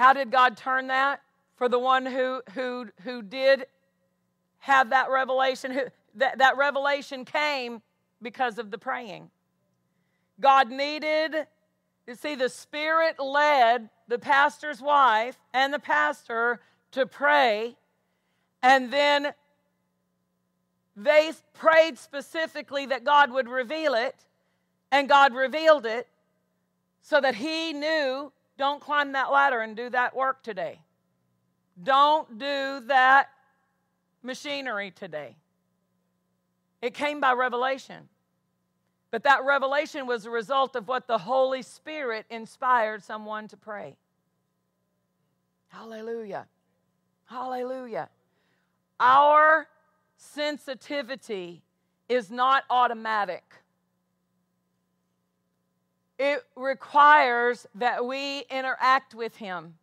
How did God turn that? For the one who, who, who did have that revelation, who, that, that revelation came because of the praying. God needed, you see, the Spirit led the pastor's wife and the pastor to pray, and then they prayed specifically that God would reveal it, and God revealed it so that he knew don't climb that ladder and do that work today. Don't do that machinery today. It came by revelation. But that revelation was a result of what the Holy Spirit inspired someone to pray. Hallelujah. Hallelujah. Our sensitivity is not automatic. It requires that we interact with Him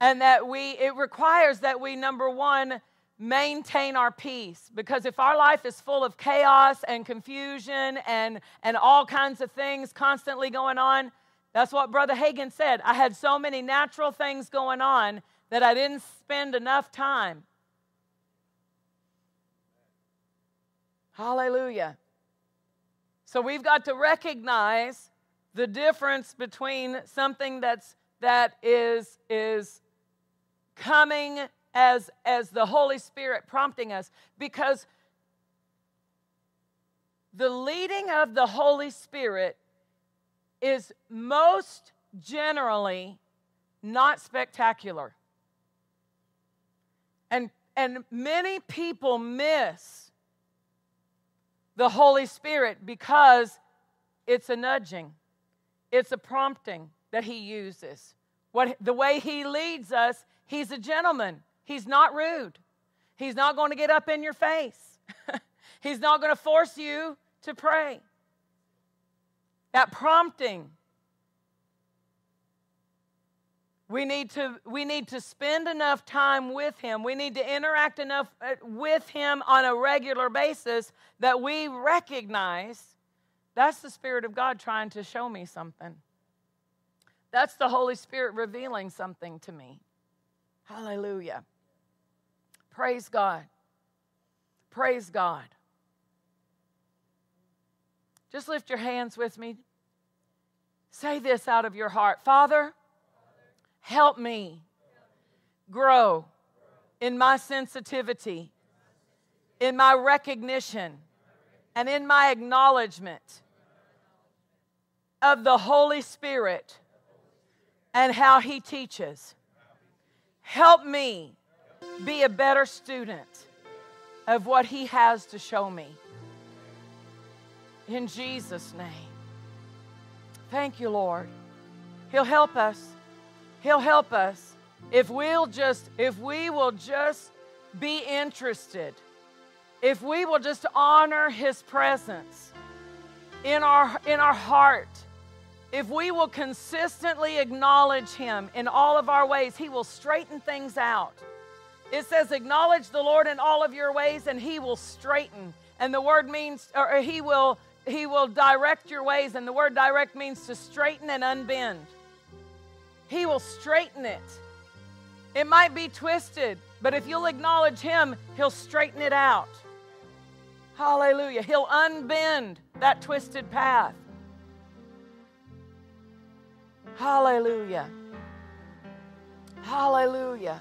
and that we, it requires that we, number one, maintain our peace. Because if our life is full of chaos and confusion and and all kinds of things constantly going on that's what brother Hagin said. I had so many natural things going on that i didn't spend enough time. Hallelujah. So we've got to recognize the difference between something that's that is is coming as, as the Holy Spirit prompting us because the leading of the Holy Spirit is most generally not spectacular. And, and many people miss the Holy Spirit because it's a nudging, it's a prompting that He uses. What, the way He leads us, He's a gentleman. He's not rude. He's not going to get up in your face. He's not going to force you to pray. That prompting. We need to we need to spend enough time with him. We need to interact enough uh, with him on a regular basis that we recognize that's the spirit of God trying to show me something. That's the Holy Spirit revealing something to me. Hallelujah. Praise God. Praise God. Just lift your hands with me. Say this out of your heart Father, help me grow in my sensitivity, in my recognition, and in my acknowledgement of the Holy Spirit and how He teaches. Help me be a better student of what He has to show me. In Jesus' name. Thank you, Lord. He'll help us. He'll help us if we'll just if we will just be interested. If we will just honor his presence in our in our heart. If we will consistently acknowledge him in all of our ways, he will straighten things out. It says, acknowledge the Lord in all of your ways, and he will straighten. And the word means, or he will, he will direct your ways. And the word direct means to straighten and unbend. He will straighten it. It might be twisted, but if you'll acknowledge him, he'll straighten it out. Hallelujah. He'll unbend that twisted path. Hallelujah. Hallelujah.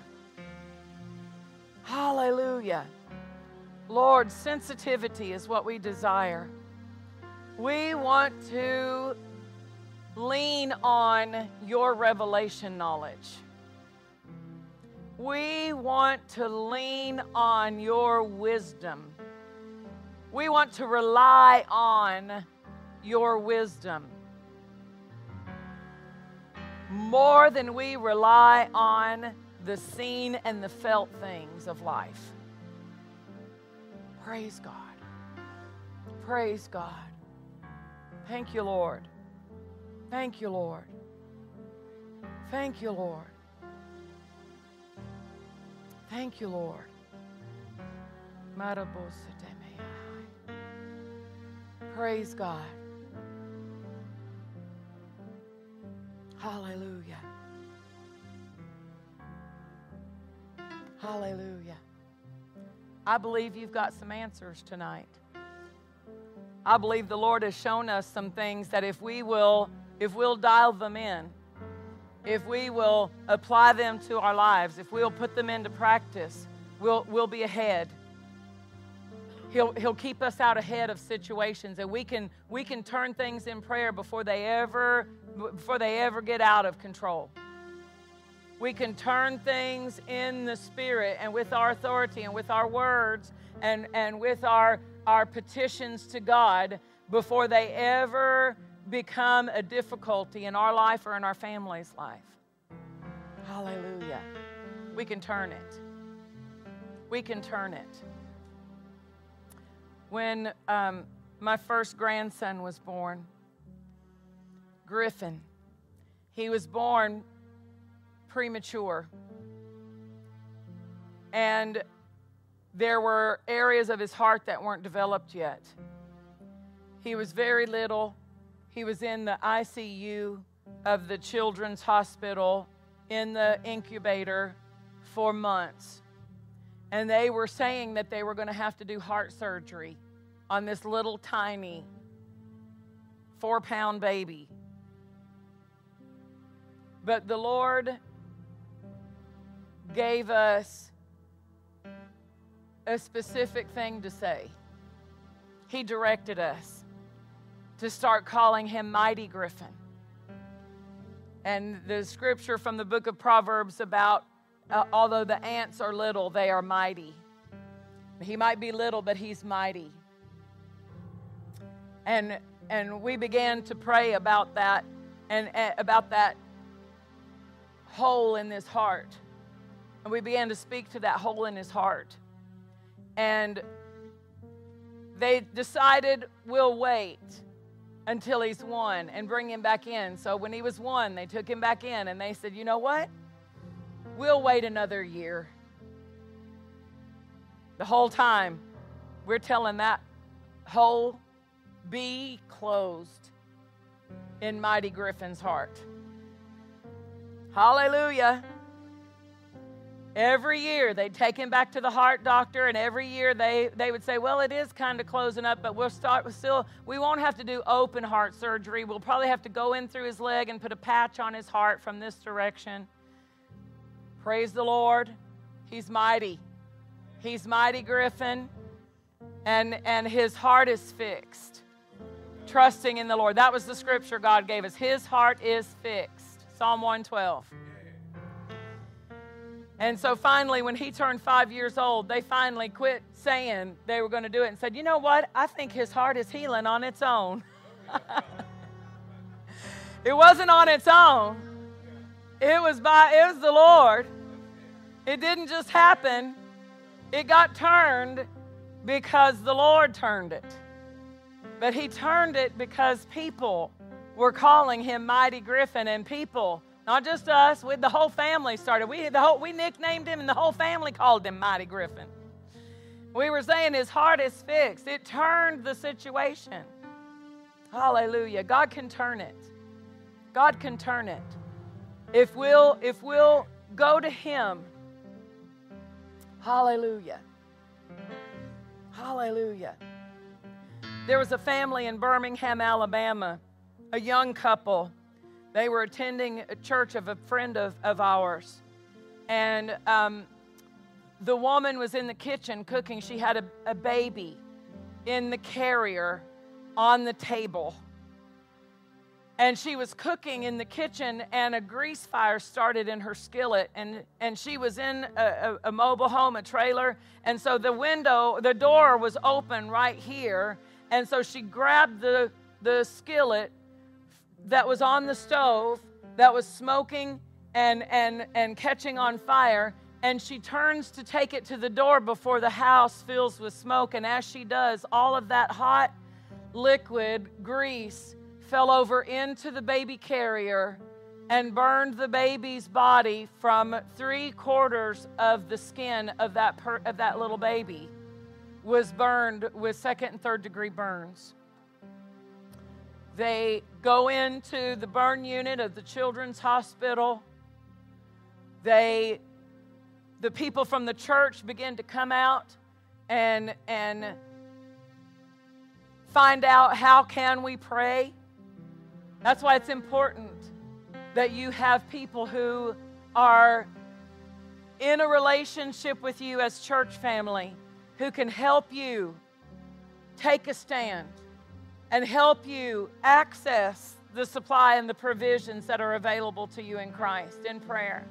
Hallelujah. Lord, sensitivity is what we desire. We want to lean on your revelation knowledge. We want to lean on your wisdom. We want to rely on your wisdom more than we rely on the seen and the felt things of life. Praise God. Praise God. Thank you, Lord. Thank you, Lord. Thank you, Lord. Thank you, Lord. Praise God. Hallelujah. Hallelujah. I believe you've got some answers tonight. I believe the Lord has shown us some things that if we will if we'll dial them in, if we will apply them to our lives, if we'll put them into practice, we'll, we'll be ahead. He'll, he'll keep us out ahead of situations and we can, we can turn things in prayer before they ever before they ever get out of control. We can turn things in the spirit and with our authority and with our words and, and with our, our petitions to God before they ever become a difficulty in our life or in our family's life. Hallelujah. We can turn it. We can turn it. When um, my first grandson was born, Griffin, he was born premature. And there were areas of his heart that weren't developed yet. He was very little. He was in the ICU of the Children's Hospital in the incubator for months. And they were saying that they were going to have to do heart surgery on this little tiny four pound baby. But the Lord gave us a specific thing to say. He directed us to start calling him Mighty Griffin. And the scripture from the book of Proverbs about uh, although the ants are little, they are mighty. He might be little, but he's mighty. And and we began to pray about that and uh, about that hole in his heart. And we began to speak to that hole in his heart. And they decided we'll wait until he's one and bring him back in. So when he was one, they took him back in and they said, you know what? We'll wait another year. The whole time, we're telling that hole, be closed in Mighty Griffin's heart. Hallelujah. Every year they'd take him back to the heart doctor, and every year they, they would say, Well, it is kind of closing up, but we'll start with still, we won't have to do open heart surgery. We'll probably have to go in through his leg and put a patch on his heart from this direction. Praise the Lord. He's mighty. He's mighty, Griffin, and, and his heart is fixed. Trusting in the Lord. That was the scripture God gave us. His heart is fixed. Psalm 112. And so finally, when he turned five years old, they finally quit saying they were going to do it and said, you know what? I think his heart is healing on its own. it wasn't on its own. It was by it was the Lord. It didn't just happen. It got turned because the Lord turned it. But he turned it because people were calling him Mighty Griffin and people not just us, with the whole family started. We, the whole, we nicknamed him, and the whole family called him Mighty Griffin. We were saying his heart is fixed. It turned the situation. Hallelujah. God can turn it. God can turn it. If we'll, if we'll go to him. Hallelujah. Hallelujah. There was a family in Birmingham, Alabama, a young couple they were attending a church of a friend of, of ours. And um, the woman was in the kitchen cooking. She had a, a baby in the carrier on the table. And she was cooking in the kitchen, and a grease fire started in her skillet. And, and she was in a, a, a mobile home, a trailer. And so the window, the door was open right here. And so she grabbed the, the skillet that was on the stove that was smoking and, and, and catching on fire. And she turns to take it to the door before the house fills with smoke. And as she does, all of that hot liquid grease fell over into the baby carrier and burned the baby's body from three quarters of the skin of that, per, of that little baby was burned with second and third degree burns. They go into the burn unit of the Children's Hospital. They the people from the church begin to come out and, and find out how can we pray. That's why it's important that you have people who are in a relationship with you as church family who can help you take a stand and help you access the supply and the provisions that are available to you in Christ in prayer.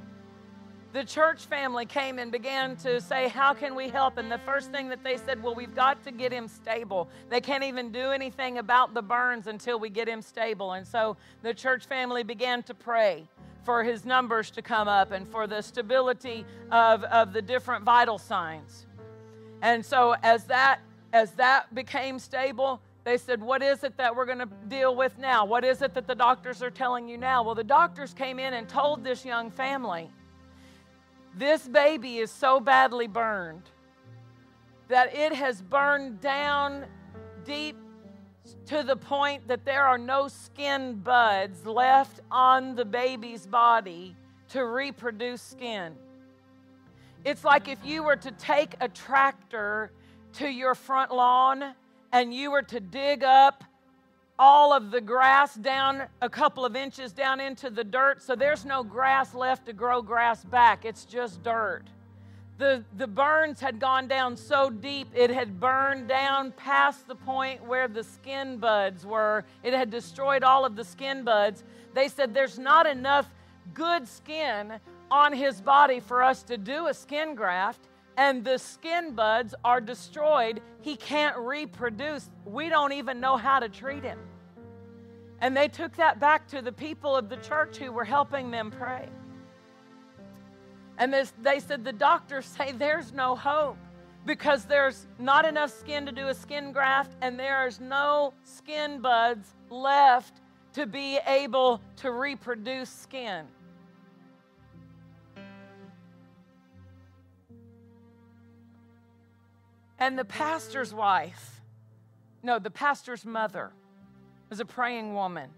The church family came and began to say, How can we help? And the first thing that they said, Well, we've got to get him stable. They can't even do anything about the burns until we get him stable. And so the church family began to pray for his numbers to come up and for the stability of, of the different vital signs. And so as that as that became stable, they said, What is it that we're going to deal with now? What is it that the doctors are telling you now? Well, the doctors came in and told this young family, This baby is so badly burned that it has burned down deep to the point that there are no skin buds left on the baby's body to reproduce skin. It's like if you were to take a tractor to your front lawn and you were to dig up all of the grass down a couple of inches down into the dirt, so there's no grass left to grow grass back. It's just dirt. The, the burns had gone down so deep, it had burned down past the point where the skin buds were. It had destroyed all of the skin buds. They said there's not enough good skin on his body for us to do a skin graft and the skin buds are destroyed, he can't reproduce. We don't even know how to treat him. And they took that back to the people of the church who were helping them pray. And this, they said, the doctors say there's no hope because there's not enough skin to do a skin graft, and there's no skin buds left to be able to reproduce skin. And the pastor's wife, no, the pastor's mother was a praying woman.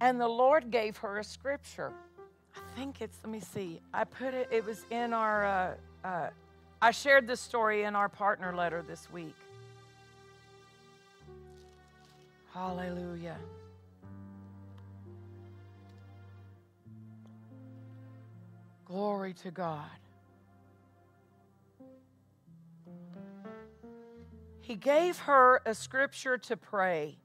And the Lord gave her a scripture. I think it's, let me see, I put it, it was in our, uh, uh, I shared this story in our partner letter this week. Hallelujah. Glory to God. he gave her a scripture to pray.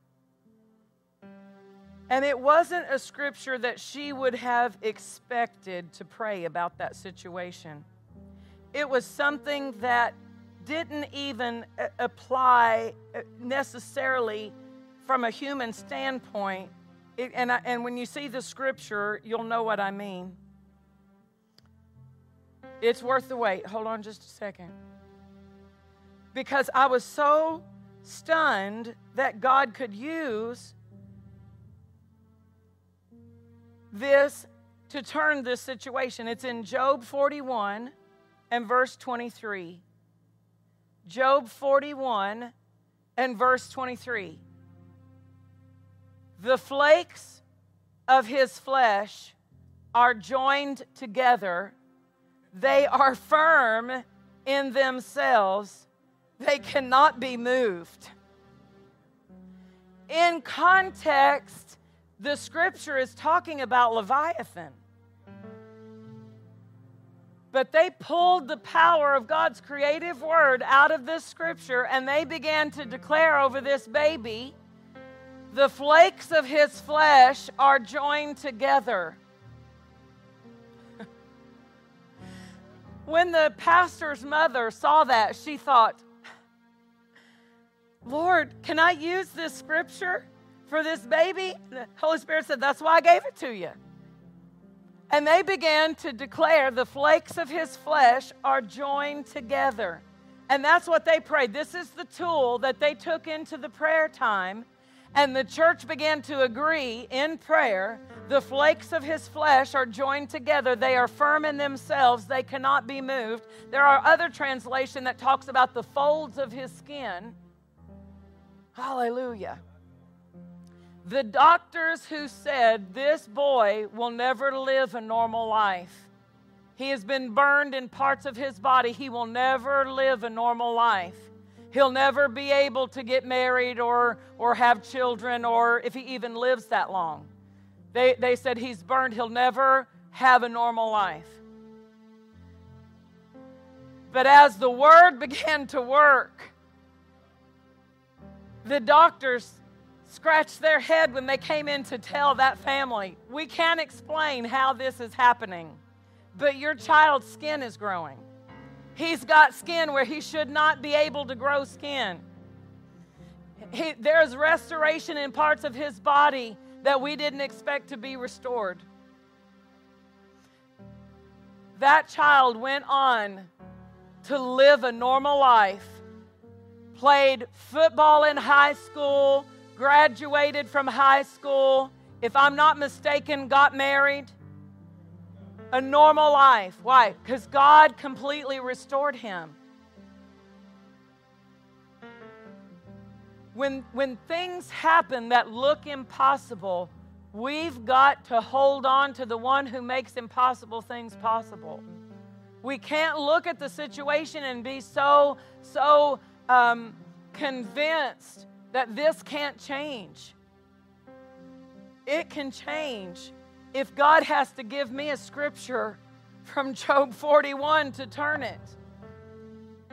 And it wasn't a scripture that she would have expected to pray about that situation. It was something that didn't even apply uh, necessarily from a human standpoint. It, and, I, and when you see the scripture, you'll know what I mean. It's worth the wait. Hold on just a second because I was so stunned that God could use this to turn this situation. It's in Job 41 and verse 23. Job 41 and verse 23. The flakes of his flesh are joined together, they are firm in themselves they cannot be moved. In context, the scripture is talking about Leviathan. But they pulled the power of God's creative word out of this scripture and they began to declare over this baby the flakes of his flesh are joined together. when the pastor's mother saw that, she thought, Lord, can I use this scripture for this baby? The Holy Spirit said, That's why I gave it to you. And they began to declare the flakes of his flesh are joined together. And that's what they prayed. This is the tool that they took into the prayer time. And the church began to agree in prayer. The flakes of his flesh are joined together. They are firm in themselves. They cannot be moved. There are other translation that talks about the folds of his skin Hallelujah. The doctors who said this boy will never live a normal life, He has been burned in parts of his body. He will never live a normal life. He'll never be able to get married or, or have children, or if he even lives that long. They, they said he's burned. He'll never have a normal life. But as the word began to work, the doctors scratched their head when they came in to tell that family, We can't explain how this is happening, but your child's skin is growing. He's got skin where he should not be able to grow skin. He, there's restoration in parts of his body that we didn't expect to be restored. That child went on to live a normal life, played football in high school, graduated from high school, if I'm not mistaken, got married. A normal life. Why? Because God completely restored him. When, when things happen that look impossible, we've got to hold on to the one who makes impossible things possible. We can't look at the situation and be so, so um, convinced that this can't change. It can change if God has to give me a scripture from Job 41 to turn it.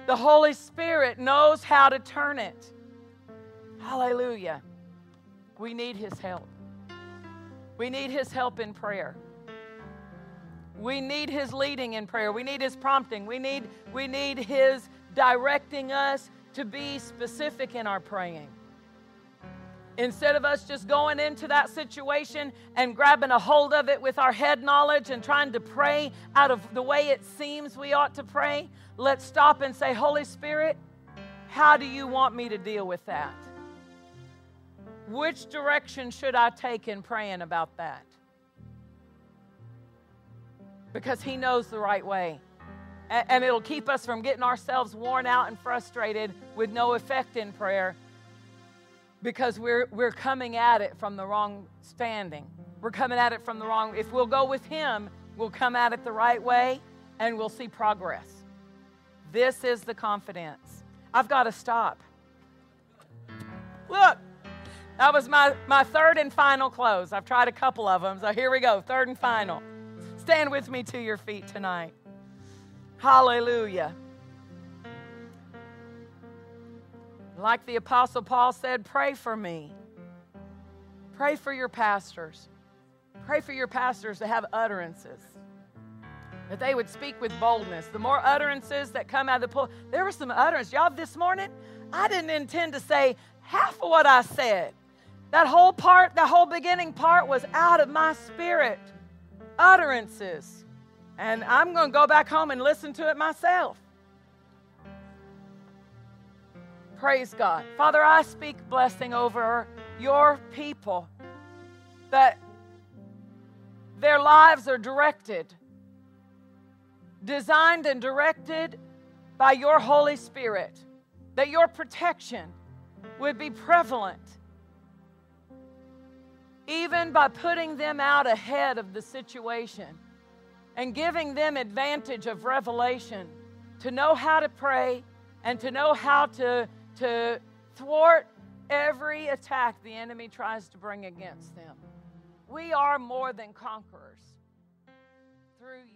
The Holy Spirit knows how to turn it. Hallelujah. We need His help. We need His help in prayer. We need His leading in prayer. We need His prompting. We need, we need His directing us to be specific in our praying. Instead of us just going into that situation and grabbing a hold of it with our head knowledge and trying to pray out of the way it seems we ought to pray, let's stop and say, Holy Spirit, how do you want me to deal with that? Which direction should I take in praying about that? Because He knows the right way. And it'll keep us from getting ourselves worn out and frustrated with no effect in prayer because we're, we're coming at it from the wrong standing. We're coming at it from the wrong. If we'll go with Him, we'll come at it the right way and we'll see progress. This is the confidence. I've got to stop. Look, that was my, my third and final close. I've tried a couple of them, so here we go. Third and final. Stand with me to your feet tonight. Hallelujah. Like the Apostle Paul said, pray for me. Pray for your pastors. Pray for your pastors to have utterances, that they would speak with boldness. The more utterances that come out of the pool, there were some utterances. Y'all, this morning, I didn't intend to say half of what I said. That whole part, that whole beginning part was out of my spirit. Utterances. And I'm going to go back home and listen to it myself. Praise God. Father, I speak blessing over your people that their lives are directed, designed and directed by your Holy Spirit, that your protection would be prevalent, even by putting them out ahead of the situation and giving them advantage of revelation to know how to pray and to know how to to thwart every attack the enemy tries to bring against them. We are more than conquerors through you.